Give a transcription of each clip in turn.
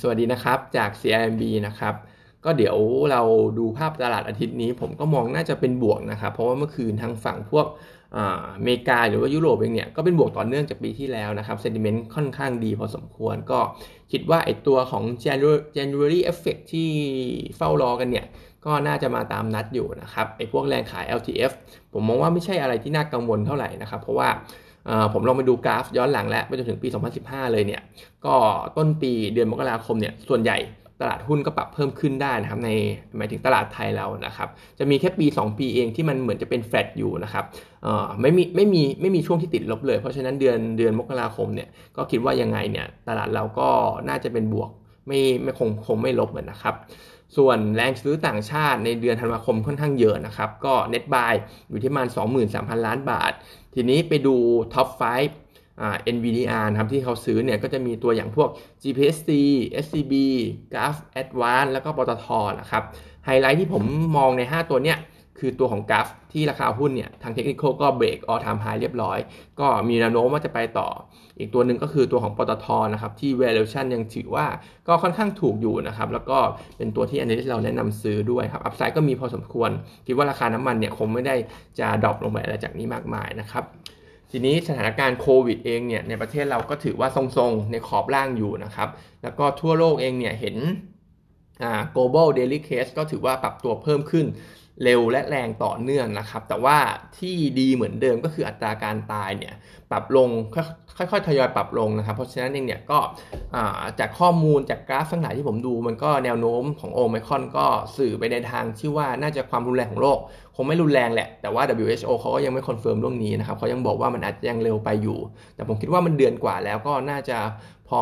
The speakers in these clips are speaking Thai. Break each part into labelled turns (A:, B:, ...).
A: สวัสดีนะครับจาก CIMB นะครับ ก็เดี๋ยวเราดูภาพตลาดอาทิตย์นี้ ผมก็มองน่าจะเป็นบวกนะครับ เพราะว่าเมื่อคืนทางฝั่งพวกอเมริกาหรือว่ายุโรปเองเนี่ยก็เป็นบวกต่อเนื่องจากปีที่แล้วนะครับเซนติเมนต์ค่อนข้างดีพอสมควรก็คิดว่าไอตัวของ January effect ที่เฝ้ารอกันเนี่ย ก็น่าจะมาตามนัดอยู่นะครับไอพวกแรงขาย LTF ผมมองว่าไม่ใช่อะไรที่น่ากังวลเท่าไหร่นะครับ เพราะว่า ผมลองไปดูกราฟย้อนหลังแล้วไปจนถึงปี 2015 เลยเนี่ย ก็ต้นปีเดือนมกราคมเนี่ย ส่วนใหญ่ตลาดหุ้นก็ปรับเพิ่มขึ้นได้นะครับในหมายถึงตลาดไทยเรานะครับ จะมีแค่ปี 2 ปีเองที่มันเหมือนจะเป็นแฟลตอยู่นะครับไม่มีไม่มีไม่มีช่วงที่ติดลบเลย เพราะฉะนั้นเดือนเดือนมกราคมเนี่ยก็คิดว่ายังไงเนี่ยตลาดเราก็น่าจะเป็นบวกไม่ไม่คงคงไม่ลบเหมือนนะครับ ส่วนแรงซื้อต่างชาติในเดือนธันวาคมค่อนข้างเยอะนะครับ ก็เน็ตบายอยู่ที่ประมาณ 23,000 ล้านบาท ทีนี้ไปดู top 5อ่า NVDR นะครับที่เขาซื้อเนี่ยก็จะมีตัวอย่างพวก GPSC SCB GULF Advance แล้วก็ปตทนะครับ ไฮไลท์ที่ผมมองใน 5 ตัวเนี้ย คือตัวของ GULF ที่ราคาหุ้นเนี่ยทางเทคนิคก็ break all time high เรียบร้อย ก็มีแนวโน้มว่าจะไปต่อ อีกตัวหนึ่งก็คือตัวของปตทนะครับที่ valuation ยังถือว่าก็ค่อนข้างถูกอยู่นะครับแล้วก็เป็นตัวที่อันนี้เราแนะนำซื้อด้วยครับอัพไซด์ก็มีพอสมควร คิดว่าราคาน้ำมันเนี่ยคงไม่ได้จะดรอปลงไปอะไรจากนี้มากมายนะครับทีนี้สถานการณ์โควิดเองเนี่ยในประเทศเราก็ถือว่าทรงๆ ในขอบล่างอยู่นะครับแล้วก็ทั่วโลกเองเนี่ยเห็นอ่า global daily case ก็ถือว่าปรับตัวเพิ่มขึ้น เร็วและแรงต่อเนื่องนะครับ แต่ว่าที่ดีเหมือนเดิมก็คืออัตราการตายเนี่ยปรับลงค่อยๆทยอยปรับลงนะครับ เพราะฉะนั้นเองเนี่ยก็จากข้อมูลจากกราฟทั้งหลายที่ผมดู มันก็แนวโน้มของโอไมคอนก็สื่อไปในทางที่ว่าน่าจะความรุนแรงของโรคคงไม่รุนแรงแหละ แต่ว่า WHO เขาก็ยังไม่ confirm เรื่องนี้นะครับเขายังบอกว่ามันอาจจะยังเร็วไปอยู่ แต่ผมคิดว่ามันเดือนกว่าแล้วก็น่าจะพอ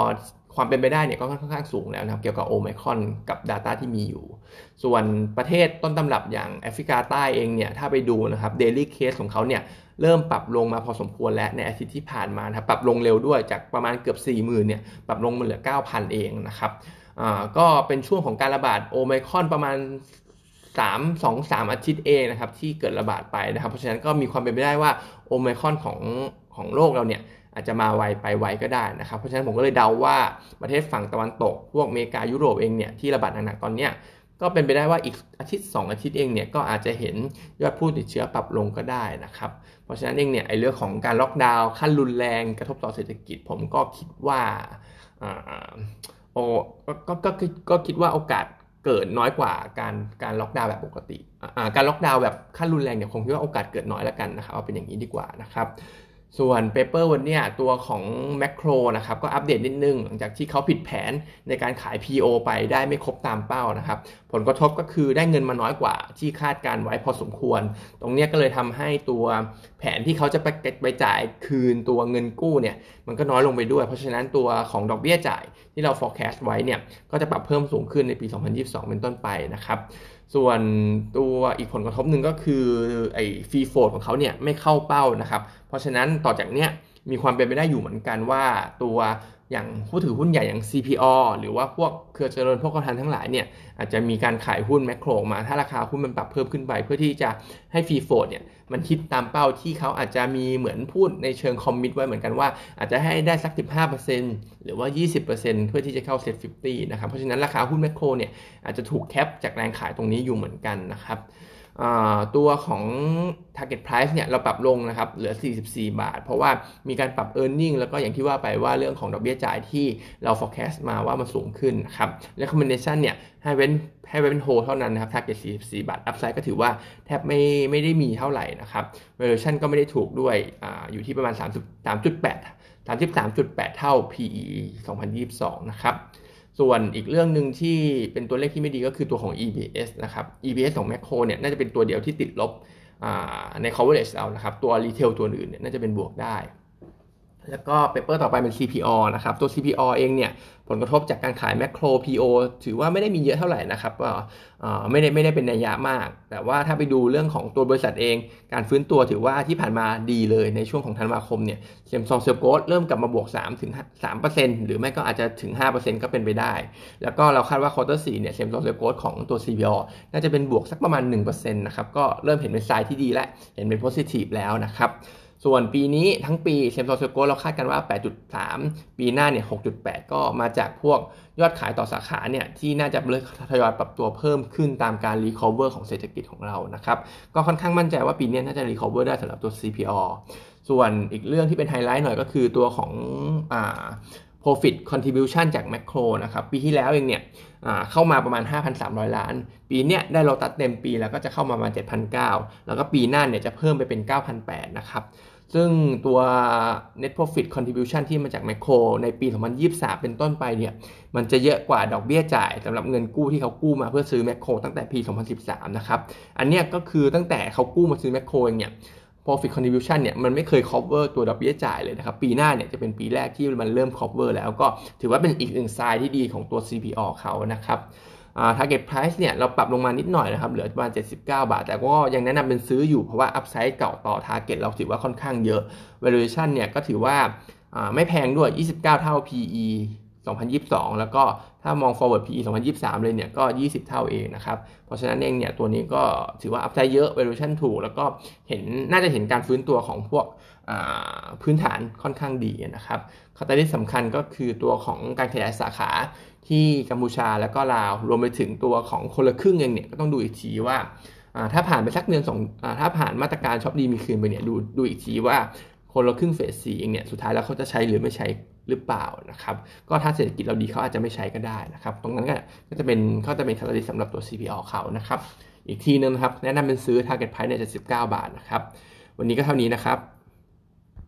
A: ความเป็นไปได้เนี่ยก็ค่อนข้างสูงแล้วนะครับ เกี่ยวกับโอไมคอนกับ Data ที่มีอยู่ ส่วนประเทศต้นตำรับอย่างแอฟริกาใต้เองเนี่ย ถ้าไปดูนะครับ daily case ของเขาเนี่ย เริ่มปรับลงมาพอสมควรแล้วในอาทิตย์ที่ผ่านมาครับปรับลงเร็วด้วยจากประมาณเกือบ 40,000 เนี่ยปรับลงมาเหลือ 9,000 เองนะครับอ่าก็เป็นช่วงของการระบาดโอไมคอนประมาณ3 2 3 อาทิตย์เองนะครับที่เกิดระบาดไปนะครับ เพราะฉะนั้นก็มีความเป็นไปได้ว่าโอไมคอนของของโลกเราเนี่ย อาจจะมาไวไปไวก็ได้นะครับเพราะฉะนั้นผมก็เลยเดาว่าประเทศฝั่งตะวันตก พวกอเมริกายุโรปเองเนี่ยที่ระบาดหนักๆตอนเนี้ยก็เป็นไปได้ว่าอีกอาทิตย์ 2 อาทิตย์เองเนี่ยก็อาจจะเห็นยอดผู้ติดเชื้อปรับลงก็ได้นะครับ เพราะฉะนั้นเองเนี่ยไอ้เรื่องของการล็อกดาวน์ขั้นรุนแรงกระทบต่อเศรษฐกิจ ผมก็คิดว่าโอ้ก็ก็ก็คิดว่าโอกาสเกิดน้อยกว่าการการล็อกดาวน์แบบปกติการล็อกดาวน์แบบขั้นรุนแรงเนี่ยคงคิดว่าโอกาสเกิดน้อยแล้วกันนะครับเอาเป็นอย่างนี้ดีกว่านะครับ ส่วน paper วันนี้ตัวของ Makro นะครับก็อัปเดตนิดนึง หลังจากที่เขาผิดแผนในการขาย PO ไปได้ไม่ครบตามเป้านะครับ ผลกระทบก็คือได้เงินมาน้อยกว่าที่คาดการไว้พอสมควร ตรงนี้ก็เลยทำให้ตัวแผนที่เขาจะไปไปจ่ายคืนตัวเงินกู้เนี่ยมันก็น้อยลงไปด้วย เพราะฉะนั้นตัวของดอกเบี้ยจ่ายที่เรา forecast ไว้เนี่ยก็จะปรับเพิ่มสูงขึ้นในปี 2022 เป็นต้นไปนะครับ ส่วนตัวอีกผลกระทบหนึ่งก็คือไอ้ฟรีโฟดของเขาเนี่ยไม่เข้าเป้านะครับ เพราะฉะนั้นต่อจากเนี้ยมีความเป็นไปได้อยู่เหมือนกันว่าตัว อย่างผู้ถือหุ้นใหญ่อย่าง CPO หรือว่าพวกเครือเจริญพวกกทันทั้งหลายเนี่ยอาจจะมีการขายหุ้นแมคโครมา ถ้าราคาหุ้นมันปรับเพิ่มขึ้นไป เพื่อที่จะให้ฟรีโฟดเนี่ยมันคิดตามเป้าที่เขาอาจจะมีเหมือนพูดในเชิงคอมมิตไว้เหมือนกันว่า อาจจะให้ได้สัก 15%หรือว่า 20%เพื่อที่จะเข้าเซ็ต50นะครับเพราะฉะนั้นราคาหุ้นแมคโครเนี่ยอาจจะถูกแคปจากแรงขายตรงนี้อยู่เหมือนกันนะครับ ตัวของ target price เนี่ยเราปรับลงนะครับเหลือ 44 บาท เพราะว่ามีการปรับ e a r n i n g แล้วก็อย่างที่ว่าไปว่าเรื่องของดอกเบี้ยจ่ายที่เรา forecast มาว่ามันสูงขึ้นนะครับ recommendation เนี่ยให้เว้นให้เว้นโฮเท่านั้นนะครับ target 44 บาท upside ก็ถือว่าแทบไม่ไม่ได้มีเท่าไหร่นะครับ valuation ก็ไม่ได้ถูกด้วยอยู่ที่ประมาณ3.8 33.8 เท่า PE 2022 นะครับ ส่วนอีกเรื่องหนึ่งที่เป็นตัวเลขที่ไม่ดีก็คือตัวของ EPS นะครับ EPS ของ Makro เนี่ยน่าจะเป็นตัวเดียวที่ติดลบใน coverage เรานะครับ ตัว retail ตัวอื่นเนี่ยน่าจะเป็นบวกได้ แล้วก็ paper ต่อไปเป็น CPALL นะครับ ตัว CPALL เองเนี่ยผลกระทบจากการขาย Makro PO ถือว่าไม่ได้มีเยอะเท่าไหร่นะครับก็ไม่ได้ไม่ได้เป็นนัยยะมาก แต่ว่าถ้าไปดูเรื่องของตัวบริษัทเอง การฟื้นตัวถือว่าที่ผ่านมาดีเลยในช่วงของธันวาคมเนี่ย same store sales growth เริ่มกลับมาบวก3ถึง3%หรือไม่ก็อาจจะถึง 5%ก็เป็นไปได้ แล้วก็เราคาดว่า quarter สี่เนี่ย same store sales growth ของตัว CPALL น่าจะเป็นบวกสักประมาณ1%นะครับก็เริ่มเห็นเป็นไซด์ที่ดีแล้วเห็นเป็น positive แล้วนะครับ ส่วนปีนี้ทั้งปี same store sales growth เราคาดกันว่า 8.3 ปีหน้าเนี่ย 6.8 ก็มาจากพวกยอดขายต่อสาขาเนี่ยที่น่าจะเริ่มทยอยปรับตัวเพิ่มขึ้นตามการ recover ของเศรษฐกิจของเรานะครับก็ค่อนข้างมั่นใจว่าปีนี้น่าจะ recover ได้สำหรับตัว CPALL ส่วนอีกเรื่องที่เป็นไฮไลท์หน่อยก็คือตัวของอ่า profit contribution จาก Makro นะครับ ปีที่แล้วเองเนี่ยเข้ามาประมาณ 5,300 ล้าน ปีเนี้ยได้โลตัสเต็มปีแล้วก็จะเข้ามาประมาณ 7,900 แล้วก็ปีหน้าเนี่ยจะเพิ่มไปเป็น 9,800 นะครับ ซึ่งตัว net profit contribution ที่มาจาก macro ในปี 2023 เป็นต้นไปเนี่ย มันจะเยอะกว่าดอกเบี้ยจ่ายสำหรับเงินกู้ที่เขากู้มาเพื่อซื้อ macro ตั้งแต่ปี 2013 นะครับ อันเนี้ยก็คือตั้งแต่เขากู้มาซื้อ macro เองเนี่ย profit contribution เนี่ยมันไม่เคย cover ตัวดอกเบี้ยจ่ายเลยนะครับ ปีหน้าเนี่ยจะเป็นปีแรกที่มันเริ่ม cover แล้วก็ถือว่าเป็นอีกหนึ่งไซด์ที่ดีของตัว CPO เขานะครับ target price เนี่ยเราปรับลงมานิดหน่อยนะครับ เหลือประมาณ 79 บาท แต่ก็ยังแนะนำเป็นซื้ออยู่เพราะว่า upside เก่าต่อ target เราถือว่าค่อนข้างเยอะ valuation เนี่ยก็ถือว่าไม่แพงด้วย 29 เท่า PE 2022 แล้วก็ ถ้ามอง forward PE 2023 เลยเนี่ยก็ 20 เท่าเองนะครับ เพราะฉะนั้นเองเนี่ยตัวนี้ก็ถือว่าอัพไซด์เยอะ valuation ถูก แล้วก็เห็นน่าจะเห็นการฟื้นตัวของพวกพื้นฐานค่อนข้างดีนะครับคาตาลิสสำคัญก็คือตัวของการขยายสาขาที่กัมพูชาแล้วก็ลาว รวมไปถึงตัวของคนละครึ่งเองเนี่ยก็ต้องดูอีกทีว่าถ้าผ่านไปสักเดือนสองถ้าผ่านมาตรการช็อปดีมีคืนไปเนี่ยดูดูอีกทีว่าคนละครึ่งเฟสสี่เองเนี่ยสุดท้ายแล้วเขาจะใช้หรือไม่ใช้ หรือเปล่านะครับ ก็ถ้าเศรษฐกิจเราดีเขาอาจจะไม่ใช้ก็ได้นะครับ ตรงนั้นก็จะเป็นเขาจะเป็นคาตาลิสสำหรับตัว CPO เขานะครับ อีกทีนึงนะครับ แนะนำเป็นซื้อ target price ใน79 บาทนะครับ วันนี้ก็เท่านี้นะครับ